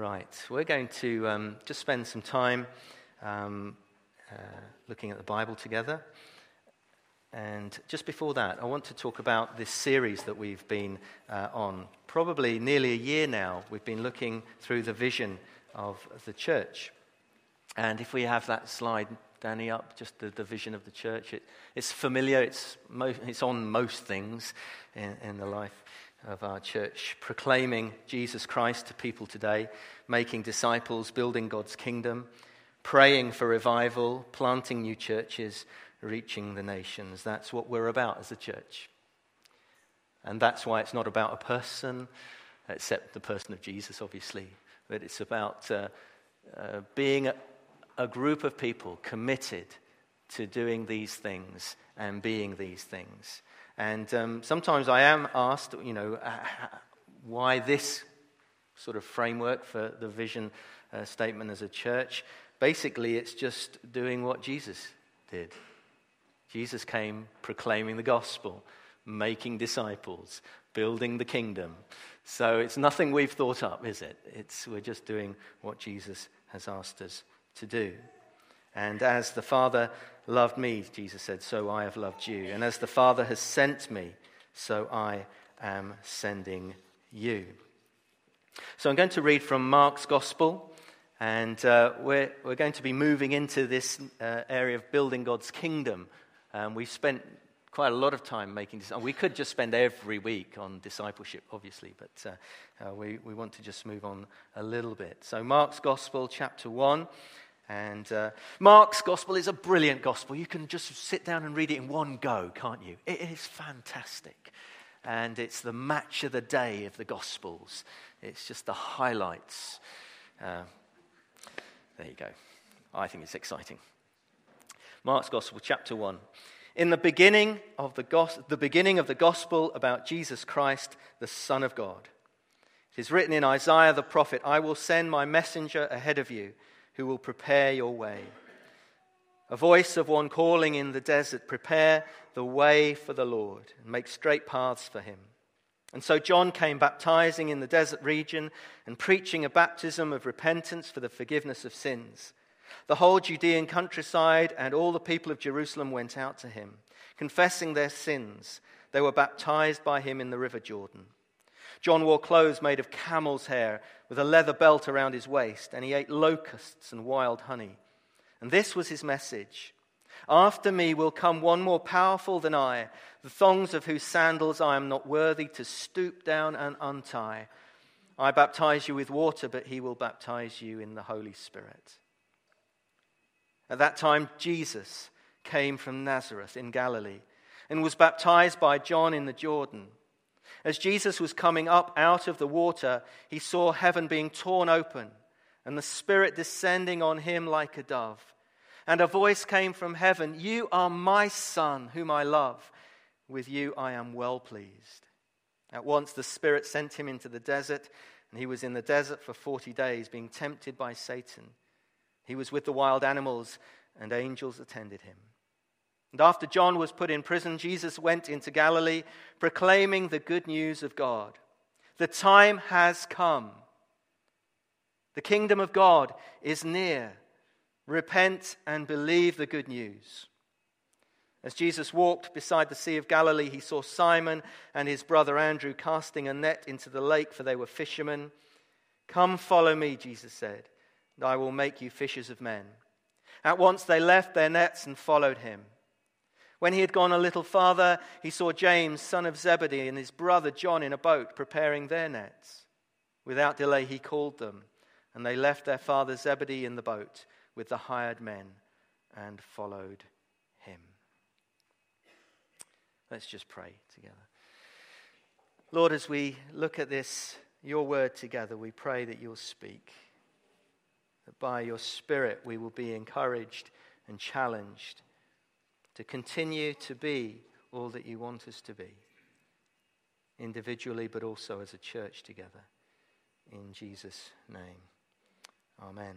Right, we're going to um, just spend some time um, uh, looking at the Bible together. And just before that, I want to talk about this series that we've been uh, on. Probably nearly a year now, we've been looking through the vision of the church. And if we have that slide, Danny, up, just the, the vision of the church, it, it's familiar, it's, mo- it's on most things in, in the life of our church, proclaiming Jesus Christ to people today, making disciples, building God's kingdom, praying for revival, planting new churches, reaching the nations. That's what we're about as a church. And that's why it's not about a person, except the person of Jesus, obviously, but it's about uh, uh, being a, a group of people committed to doing these things and being these things. And um, sometimes I am asked, you know, uh, why this sort of framework for the vision uh, statement as a church. Basically, it's just doing what Jesus did. Jesus came proclaiming the gospel, making disciples, building the kingdom. So it's nothing we've thought up, is it? It's, we're just doing what Jesus has asked us to do. And as the Father loved me, Jesus said, so I have loved you. And as the Father has sent me, so I am sending you. So I'm going to read from Mark's Gospel, and uh, we're, we're going to be moving into this uh, area of building God's kingdom. Um, we've spent quite a lot of time making this. We could just spend every week on discipleship, obviously, but uh, uh, we, we want to just move on a little bit. So, Mark's Gospel, chapter 1. And uh, Mark's gospel is a brilliant gospel. You can just sit down and read it in one go, can't you? It is fantastic. And it's the match of the day of the gospels, it's just the highlights. Uh, there you go. I think it's exciting. Mark's gospel, chapter 1. In the beginning of the, gos- the beginning of the gospel about Jesus Christ, the Son of God. It is written in Isaiah the prophet, I will send my messenger ahead of you who will prepare your way. A voice of one calling in the desert, prepare the way for the Lord and make straight paths for him. And so John came baptizing in the desert region and preaching a baptism of repentance for the forgiveness of sins. The whole Judean countryside and all the people of Jerusalem went out to him, confessing their sins. They were baptized by him in the river Jordan. John wore clothes made of camel's hair with a leather belt around his waist, and he ate locusts and wild honey. And this was his message After me will come one more powerful than I, the thongs of whose sandals I am not worthy to stoop down and untie. I baptize you with water, but he will baptize you in the Holy Spirit. At that time, Jesus came from Nazareth in Galilee and was baptized by John in the Jordan. As Jesus was coming up out of the water, he saw heaven being torn open and the Spirit descending on him like a dove. And a voice came from heaven You are my Son, whom I love. With you I am well pleased. At once the Spirit sent him into the desert, and he was in the desert for 40 days, being tempted by Satan. He was with the wild animals, and angels attended him. And after John was put in prison, Jesus went into Galilee proclaiming the good news of God. The time has come. The kingdom of God is near. Repent and believe the good news. As Jesus walked beside the Sea of Galilee, he saw Simon and his brother Andrew casting a net into the lake, for they were fishermen. Come, follow me, Jesus said, and I will make you fishers of men. At once they left their nets and followed him. When he had gone a little farther, he saw James, son of Zebedee, and his brother John in a boat preparing their nets. Without delay, he called them, and they left their father Zebedee in the boat with the hired men and followed him. Let's just pray together. Lord, as we look at this, your word together, we pray that you'll speak. That by your Spirit we will be encouraged and challenged to continue to be all that you want us to be, individually, but also as a church together. In Jesus' name. Amen.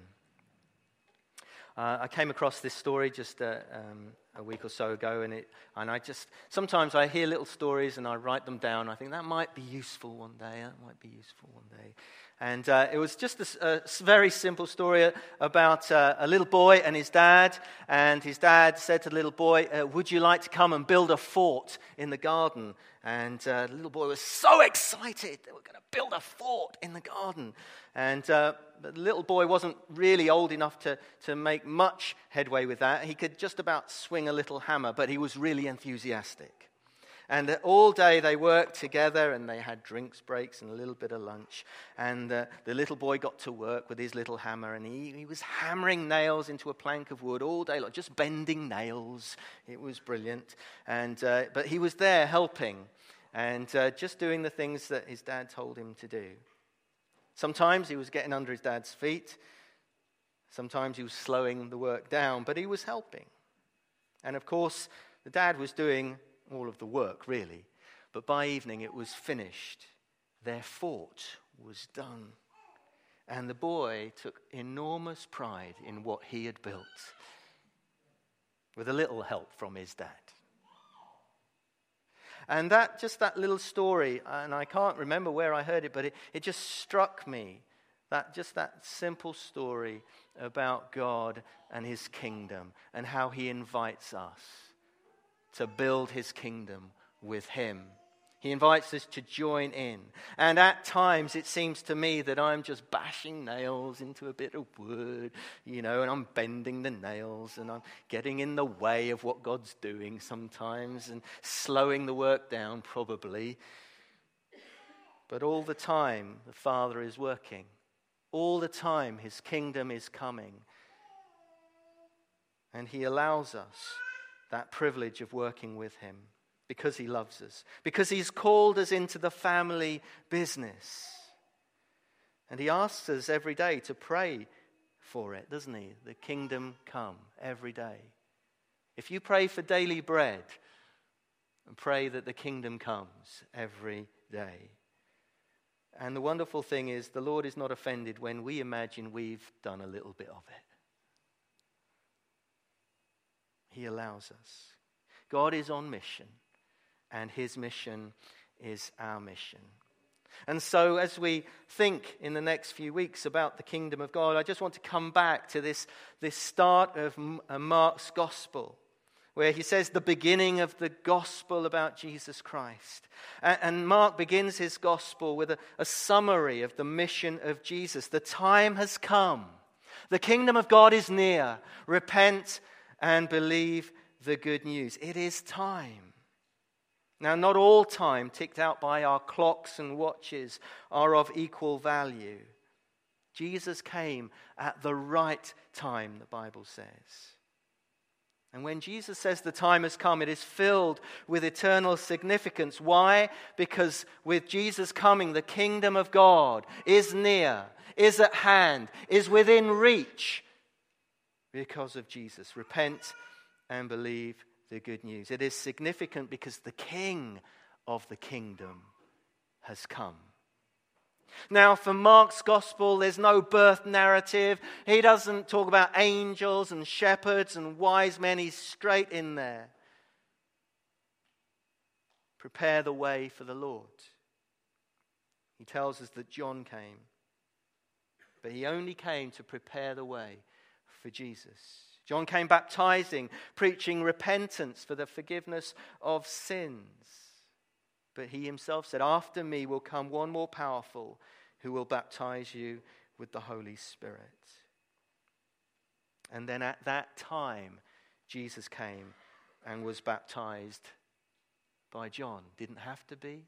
Uh, I came across this story just uh, um, a week or so ago, and, it, and I just sometimes I hear little stories and I write them down. I think that might be useful one day. That might be useful one day. And uh, it was just a, a, very simple story about uh, a little boy and his dad. And his dad said to the little boy, uh, Would you like to come and build a fort in the garden? And uh, the little boy was so excited that we're going to build a fort in the garden. And uh, the little boy wasn't really old enough to, to make much headway with that. He could just about swing a little hammer, but he was really enthusiastic. And all day they worked together and they had drinks breaks and a little bit of lunch. And uh, the little boy got to work with his little hammer and he, he was hammering nails into a plank of wood all day long, just bending nails. It was brilliant. And, uh, but he was there helping and uh, just doing the things that his dad told him to do. Sometimes he was getting under his dad's feet. Sometimes he was slowing the work down, but he was helping. And of course, the dad was doing all of the work, really. But by evening, it was finished. Their fort was done. And the boy took enormous pride in what he had built, with a little help from his dad. And that, just that little story, and I can't remember where I heard it, but it, it just struck me. That, just that simple story about God and his kingdom and how he invites us to build his kingdom with him. He invites us to join in. And at times, it seems to me that I'm just bashing nails into a bit of wood, you know, and I'm bending the nails and I'm getting in the way of what God's doing sometimes and slowing the work down, probably. But all the time, the Father is working. All the time, His kingdom is coming. And He allows us that privilege of working with Him because He loves us, because He's called us into the family business. And He asks us every day to pray for it, doesn't He? The kingdom come every day. If you pray for daily bread, and pray that the kingdom comes every day. And the wonderful thing is, the Lord is not offended when we imagine we've done a little bit of it. He allows us. God is on mission, and his mission is our mission. And so, as we think in the next few weeks about the kingdom of God, I just want to come back to this, this start of uh, Mark's gospel, where he says the beginning of the gospel about Jesus Christ. And Mark begins his gospel with a, a summary of the mission of Jesus. The time has come, the kingdom of God is near. Repent and believe the good news. It is time. Now, not all time ticked out by our clocks and watches are of equal value. Jesus came at the right time, the Bible says. And when Jesus says the time has come, it is filled with eternal significance. Why? Because with Jesus coming, the kingdom of God is near, is at hand, is within reach because of Jesus. Repent and believe the good news. It is significant because the King of the kingdom has come. Now, for Mark's gospel, there's no birth narrative. He doesn't talk about angels and shepherds and wise men. He's straight in there. Prepare the way for the Lord. He tells us that John came, but he only came to prepare the way for Jesus. John came baptizing, preaching repentance for the forgiveness of sins. But he himself said, After me will come one more powerful who will baptize you with the Holy Spirit. And then at that time, Jesus came and was baptized by John. Didn't have to be,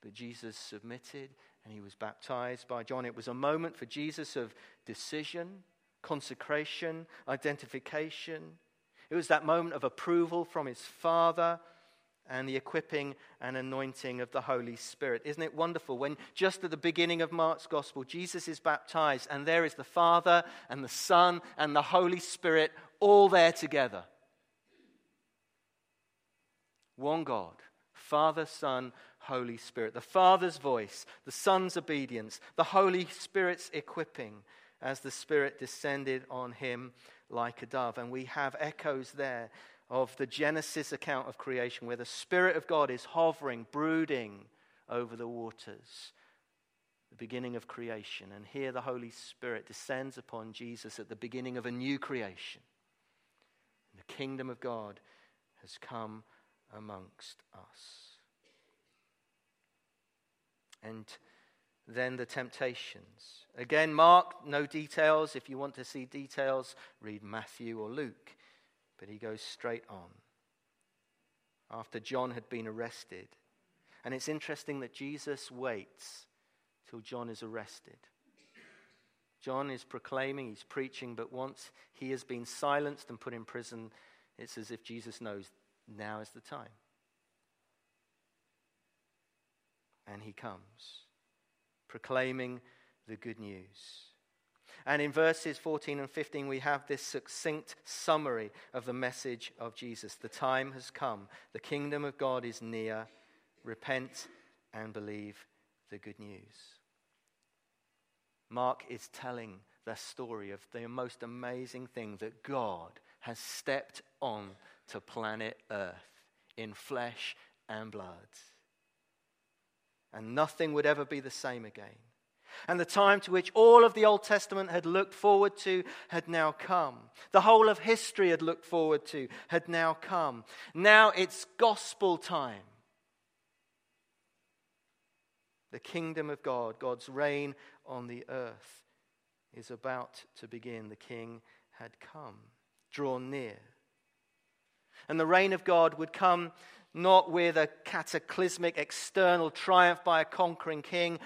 but Jesus submitted and he was baptized by John. It was a moment for Jesus of decision consecration, identification. It was that moment of approval from his Father and the equipping and anointing of the Holy Spirit. Isn't it wonderful when just at the beginning of Mark's gospel, Jesus is baptized and there is the Father and the Son and the Holy Spirit all there together? One God, Father, Son, Holy Spirit. The Father's voice, the Son's obedience, the Holy Spirit's equipping as the Spirit descended on him like a dove. And we have echoes there of the Genesis account of creation, where the Spirit of God is hovering, brooding over the waters, the beginning of creation. And here the Holy Spirit descends upon Jesus at the beginning of a new creation. And The kingdom of God has come amongst us. And then the temptations. Again, Mark, no details. If you want to see details, read Matthew or Luke. But he goes straight on. After John had been arrested. And it's interesting that Jesus waits till John is arrested. John is proclaiming, he's preaching, but once he has been silenced and put in prison, it's as if Jesus knows now is the time. And he comes, proclaiming the good news. And in verses 14 and 15, we have this succinct summary of the message of Jesus. The time has come, the kingdom of God is near. Repent and believe the good news. Mark is telling the story of the most amazing thing that God has stepped on to planet Earth in flesh and blood. And nothing would ever be the same again. And the time to which all of the Old Testament had looked forward to had now come. The whole of history had looked forward to had now come. Now it's gospel time. The kingdom of God, God's reign on the earth, is about to begin. The king had come, drawn near. And the reign of God would come not with a cataclysmic external triumph by a conquering king.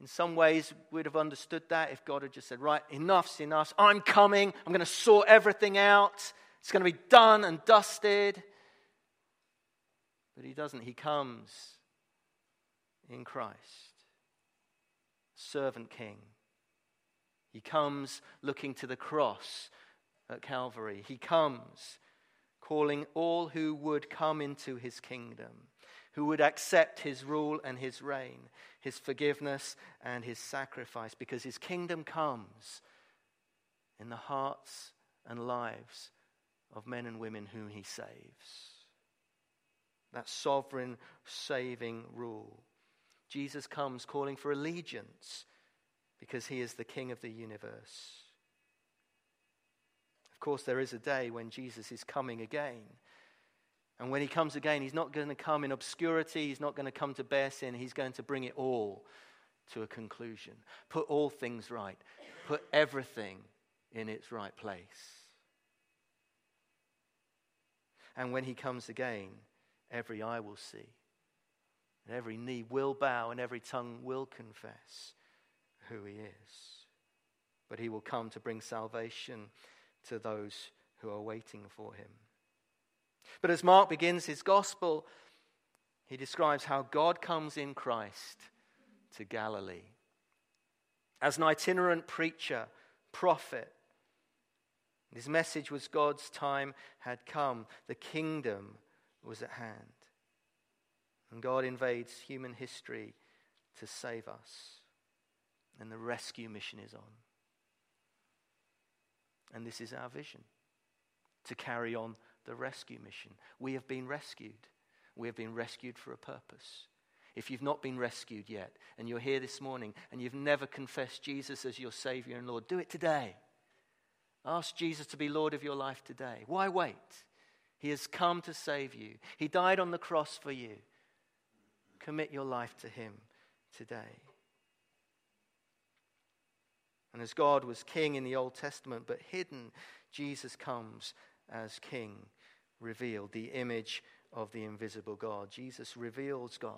In some ways, we'd have understood that if God had just said, Right, enough's enough. I'm coming. I'm going to sort everything out. It's going to be done and dusted. But he doesn't. He comes in Christ, servant king. He comes looking to the cross at Calvary. He comes calling all who would come into his kingdom, who would accept his rule and his reign, his forgiveness and his sacrifice, because his kingdom comes in the hearts and lives of men and women whom he saves. That sovereign, saving rule. Jesus comes calling for allegiance because he is the King of the universe. Of course, there is a day when Jesus is coming again. And when he comes again, he's not going to come in obscurity, he's not going to come to bear sin, he's going to bring it all to a conclusion. Put all things right, put everything in its right place. And when he comes again, every eye will see, and every knee will bow, and every tongue will confess who he is. But he will come to bring salvation to those who are waiting for him. But as Mark begins his gospel, he describes how God comes in Christ to Galilee. As an itinerant preacher, prophet, his message was God's time had come, the kingdom was at hand. And God invades human history to save us. And the rescue mission is on. And this is our vision to carry on the rescue mission. We have been rescued. We have been rescued for a purpose. If you've not been rescued yet and you're here this morning and you've never confessed Jesus as your Savior and Lord, do it today. Ask Jesus to be Lord of your life today. Why wait? He has come to save you, He died on the cross for you. Commit your life to Him today. And as God was king in the Old Testament, but hidden, Jesus comes as king, revealed, the image of the invisible God. Jesus reveals God.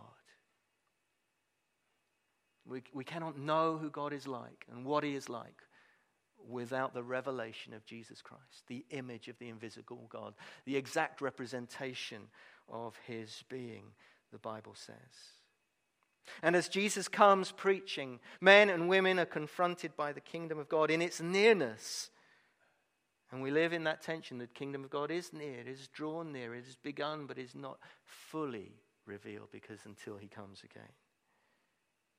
We, we cannot know who God is like and what he is like without the revelation of Jesus Christ, the image of the invisible God, the exact representation of his being, the Bible says. And as Jesus comes preaching, men and women are confronted by the kingdom of God in its nearness. And we live in that tension. The kingdom of God is near, it is drawn near, it has begun, but is not fully revealed because until he comes again.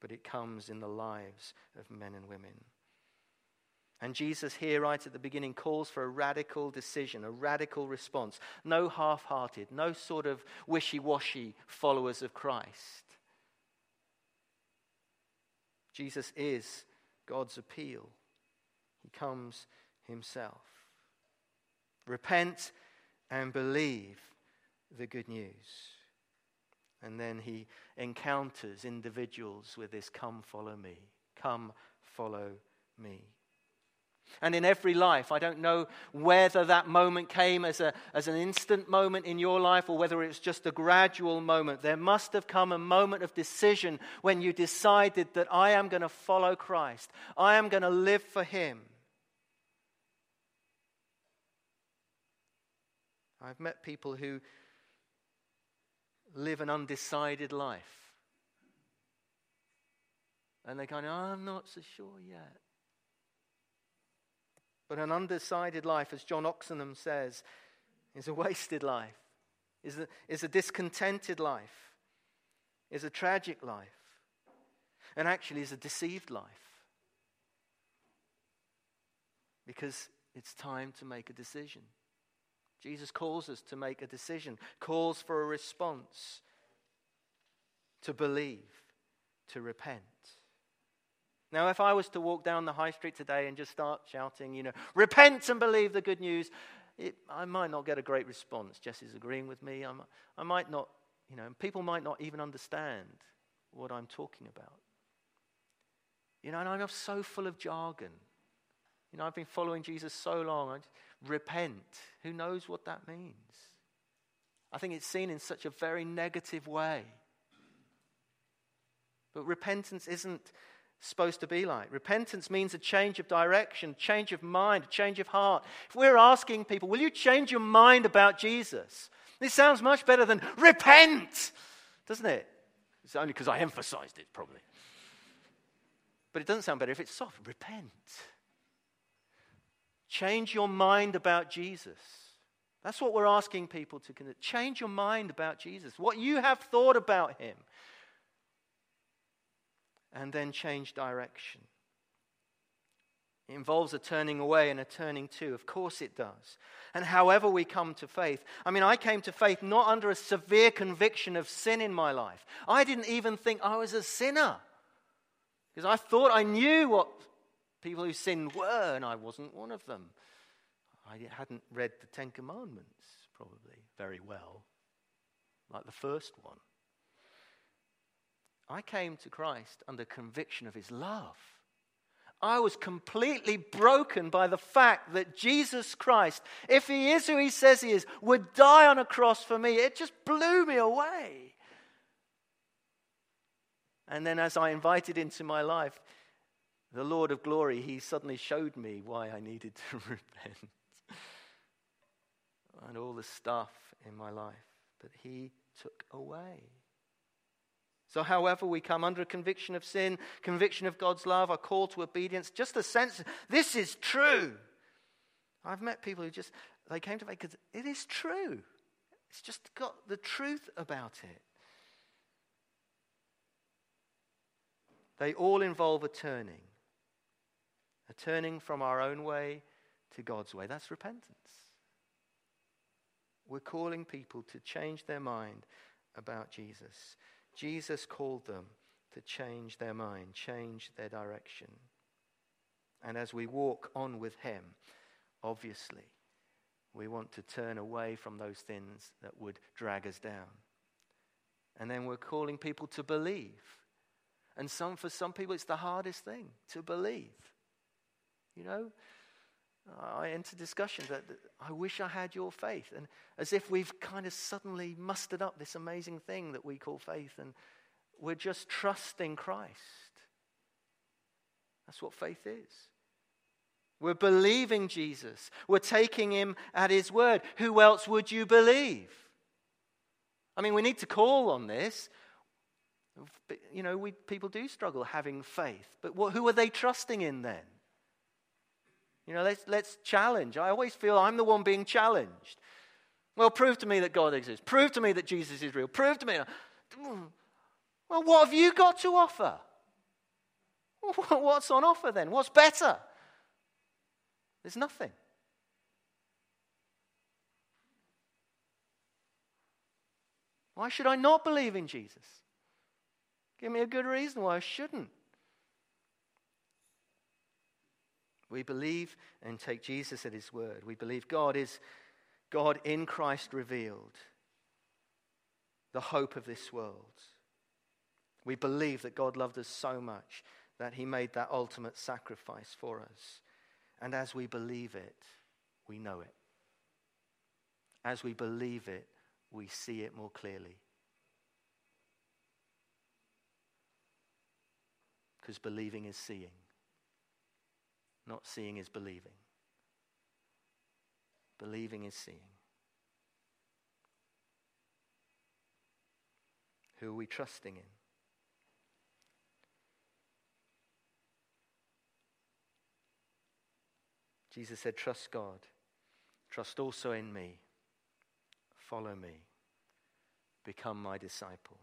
But it comes in the lives of men and women. And Jesus, here, right at the beginning, calls for a radical decision, a radical response. No half hearted, no sort of wishy washy followers of Christ. Jesus is God's appeal. He comes himself. Repent and believe the good news. And then he encounters individuals with this come follow me, come follow me. And in every life, I don't know whether that moment came as, a, as an instant moment in your life or whether it's just a gradual moment. There must have come a moment of decision when you decided that I am going to follow Christ, I am going to live for Him. I've met people who live an undecided life. And they kind of, oh, I'm not so sure yet. But an undecided life, as John Oxenham says, is a wasted life, is a, is a discontented life, is a tragic life, and actually is a deceived life. Because it's time to make a decision. Jesus calls us to make a decision, calls for a response, to believe, to repent. Now, if I was to walk down the high street today and just start shouting, you know, repent and believe the good news, it, I might not get a great response. Jesse's agreeing with me. I'm, I might not, you know, people might not even understand what I'm talking about. You know, and I'm so full of jargon. You know, I've been following Jesus so long. I repent. Who knows what that means? I think it's seen in such a very negative way. But repentance isn't supposed to be like. Repentance means a change of direction, change of mind, change of heart. If we're asking people, will you change your mind about Jesus? This sounds much better than repent, doesn't it? It's only because I emphasized it, probably. But it doesn't sound better if it's soft. Repent. Change your mind about Jesus. That's what we're asking people to consider. Change your mind about Jesus, what you have thought about him and then change direction. It involves a turning away and a turning to. Of course it does. And however we come to faith, I mean, I came to faith not under a severe conviction of sin in my life. I didn't even think I was a sinner because I thought I knew what people who sinned were, and I wasn't one of them. I hadn't read the Ten Commandments, probably, very well, like the first one. I came to Christ under conviction of his love. I was completely broken by the fact that Jesus Christ, if he is who he says he is, would die on a cross for me. It just blew me away. And then, as I invited into my life the Lord of glory, he suddenly showed me why I needed to repent and all the stuff in my life that he took away. So, however, we come under a conviction of sin, conviction of God's love, a call to obedience, just a sense this is true. I've met people who just, they came to faith because it is true. It's just got the truth about it. They all involve a turning, a turning from our own way to God's way. That's repentance. We're calling people to change their mind about Jesus. Jesus called them to change their mind, change their direction. And as we walk on with Him, obviously, we want to turn away from those things that would drag us down. And then we're calling people to believe. And some, for some people, it's the hardest thing to believe. You know, uh, I enter discussions that, that I wish I had your faith. And as if we've kind of suddenly mustered up this amazing thing that we call faith, and we're just trusting Christ. That's what faith is. We're believing Jesus. We're taking him at his word. Who else would you believe? I mean, we need to call on this. You know, we, people do struggle having faith. But what, who are they trusting in then? You know, let's, let's challenge. I always feel I'm the one being challenged. Well, prove to me that God exists. Prove to me that Jesus is real. Prove to me. Well, what have you got to offer? What's on offer then? What's better? There's nothing. Why should I not believe in Jesus? Give me a good reason why I shouldn't. We believe and take Jesus at his word. We believe God is God in Christ revealed, the hope of this world. We believe that God loved us so much that he made that ultimate sacrifice for us. And as we believe it, we know it. As we believe it, we see it more clearly. Because believing is seeing, not seeing is believing. Believing is seeing. Who are we trusting in? Jesus said, Trust God. Trust also in me. Follow me. Become my disciple.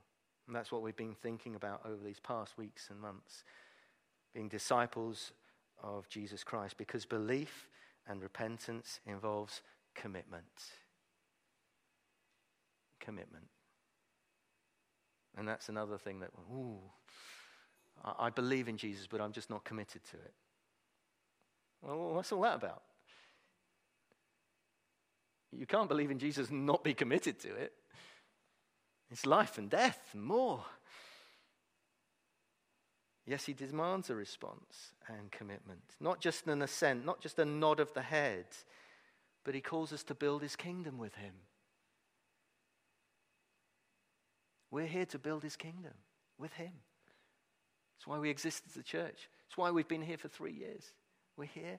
And that's what we've been thinking about over these past weeks and months. Being disciples of Jesus Christ. Because belief and repentance involves commitment. Commitment. And that's another thing that, ooh, I believe in Jesus, but I'm just not committed to it. Well, what's all that about? You can't believe in Jesus and not be committed to it. It's life and death more. Yes, he demands a response and commitment. Not just an assent, not just a nod of the head, but he calls us to build his kingdom with him. We're here to build his kingdom with him. That's why we exist as a church. That's why we've been here for three years. We're here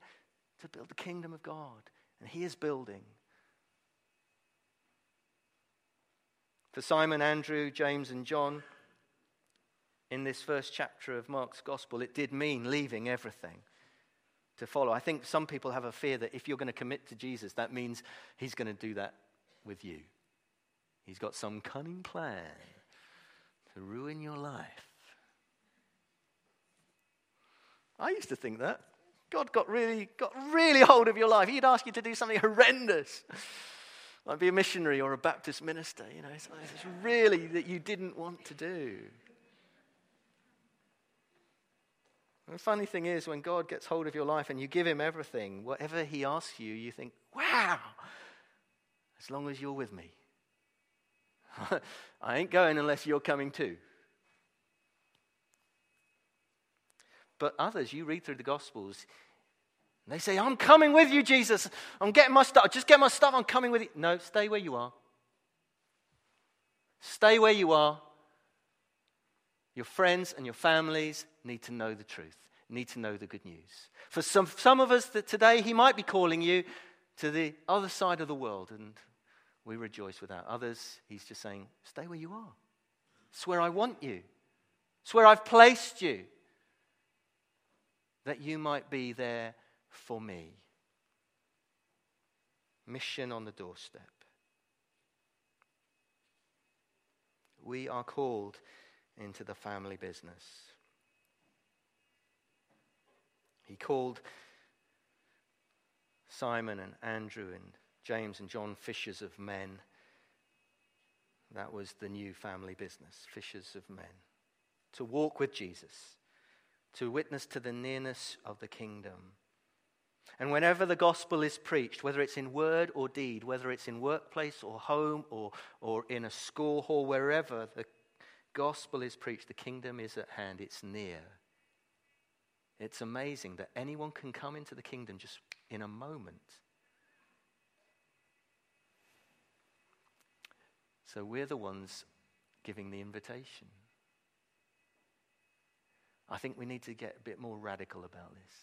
to build the kingdom of God, and He is building. For Simon, Andrew, James, and John, in this first chapter of Mark's gospel, it did mean leaving everything to follow. I think some people have a fear that if you're going to commit to Jesus, that means He's going to do that with you. He's got some cunning plan to ruin your life. I used to think that. God got really, got really hold of your life. He'd ask you to do something horrendous, like be a missionary or a Baptist minister. You know, it's, really that you didn't want to do. And the funny thing is, when God gets hold of your life and you give Him everything, whatever He asks you, you think, wow, as long as you're with me. I ain't going unless you're coming too. But others, you read through the Gospels, they say, I'm coming with you, Jesus. I'm getting my stuff. Just get my stuff. I'm coming with you. No, stay where you are. Stay where you are. Your friends and your families need to know the truth, need to know the good news. For some, some of us that today, He might be calling you to the other side of the world, and we rejoice with that. Others, He's just saying, stay where you are. It's where I want you, it's where I've placed you that you might be there for me. Mission on the doorstep. We are called into the family business. He called Simon and Andrew and James and John fishers of men. That was the new family business, fishers of men. To walk with Jesus to witness to the nearness of the kingdom. And whenever the gospel is preached, whether it's in word or deed, whether it's in workplace or home or, or in a school hall, wherever the gospel is preached, the kingdom is at hand, it's near. It's amazing that anyone can come into the kingdom just in a moment. So we're the ones giving the invitation. I think we need to get a bit more radical about this.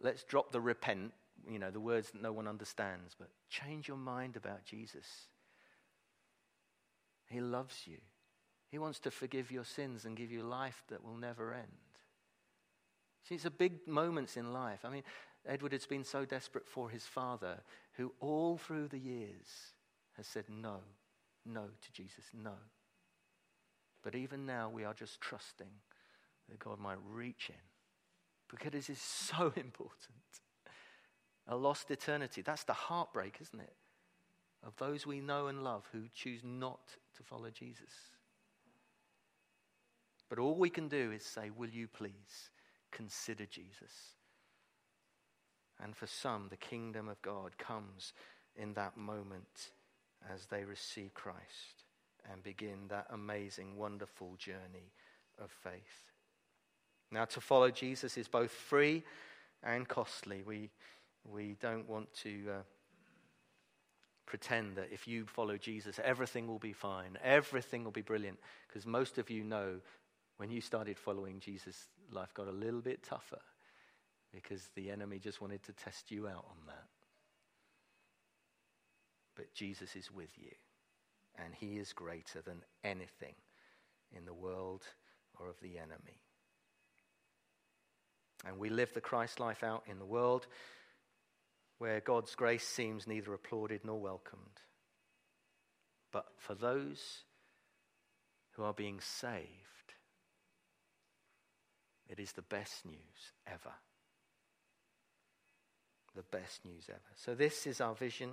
Let's drop the repent, you know, the words that no one understands, but change your mind about Jesus. He loves you. He wants to forgive your sins and give you life that will never end. See, it's a big moments in life. I mean, Edward has been so desperate for his father, who all through the years has said no, no to Jesus, no. But even now, we are just trusting that God might reach in because it is so important. A lost eternity. That's the heartbreak, isn't it? Of those we know and love who choose not to follow Jesus. But all we can do is say, Will you please consider Jesus? And for some, the kingdom of God comes in that moment as they receive Christ and begin that amazing, wonderful journey of faith. Now, to follow Jesus is both free and costly. We, we don't want to uh, pretend that if you follow Jesus, everything will be fine, everything will be brilliant, because most of you know when you started following Jesus, life got a little bit tougher because the enemy just wanted to test you out on that. But Jesus is with you, and he is greater than anything in the world or of the enemy. And we live the Christ life out in the world where God's grace seems neither applauded nor welcomed. But for those who are being saved, it is the best news ever. The best news ever. So, this is our vision.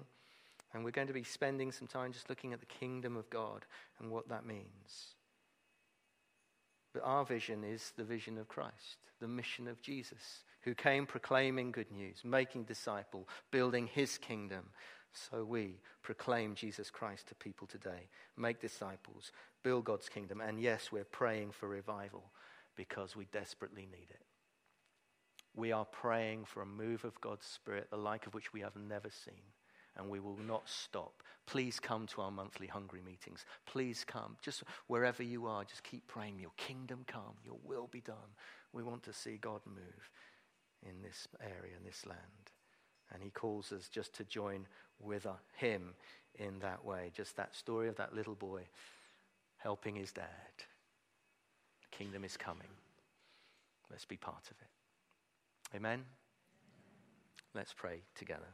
And we're going to be spending some time just looking at the kingdom of God and what that means. But our vision is the vision of Christ, the mission of Jesus, who came proclaiming good news, making disciple, building his kingdom. So we proclaim Jesus Christ to people today, make disciples, build God's kingdom. And yes, we're praying for revival because we desperately need it. We are praying for a move of God's Spirit, the like of which we have never seen and we will not stop. Please come to our monthly hungry meetings. Please come. Just wherever you are, just keep praying. Your kingdom come, your will be done. We want to see God move in this area, in this land. And he calls us just to join with him in that way. Just that story of that little boy helping his dad. The kingdom is coming. Let's be part of it. Amen. Let's pray together.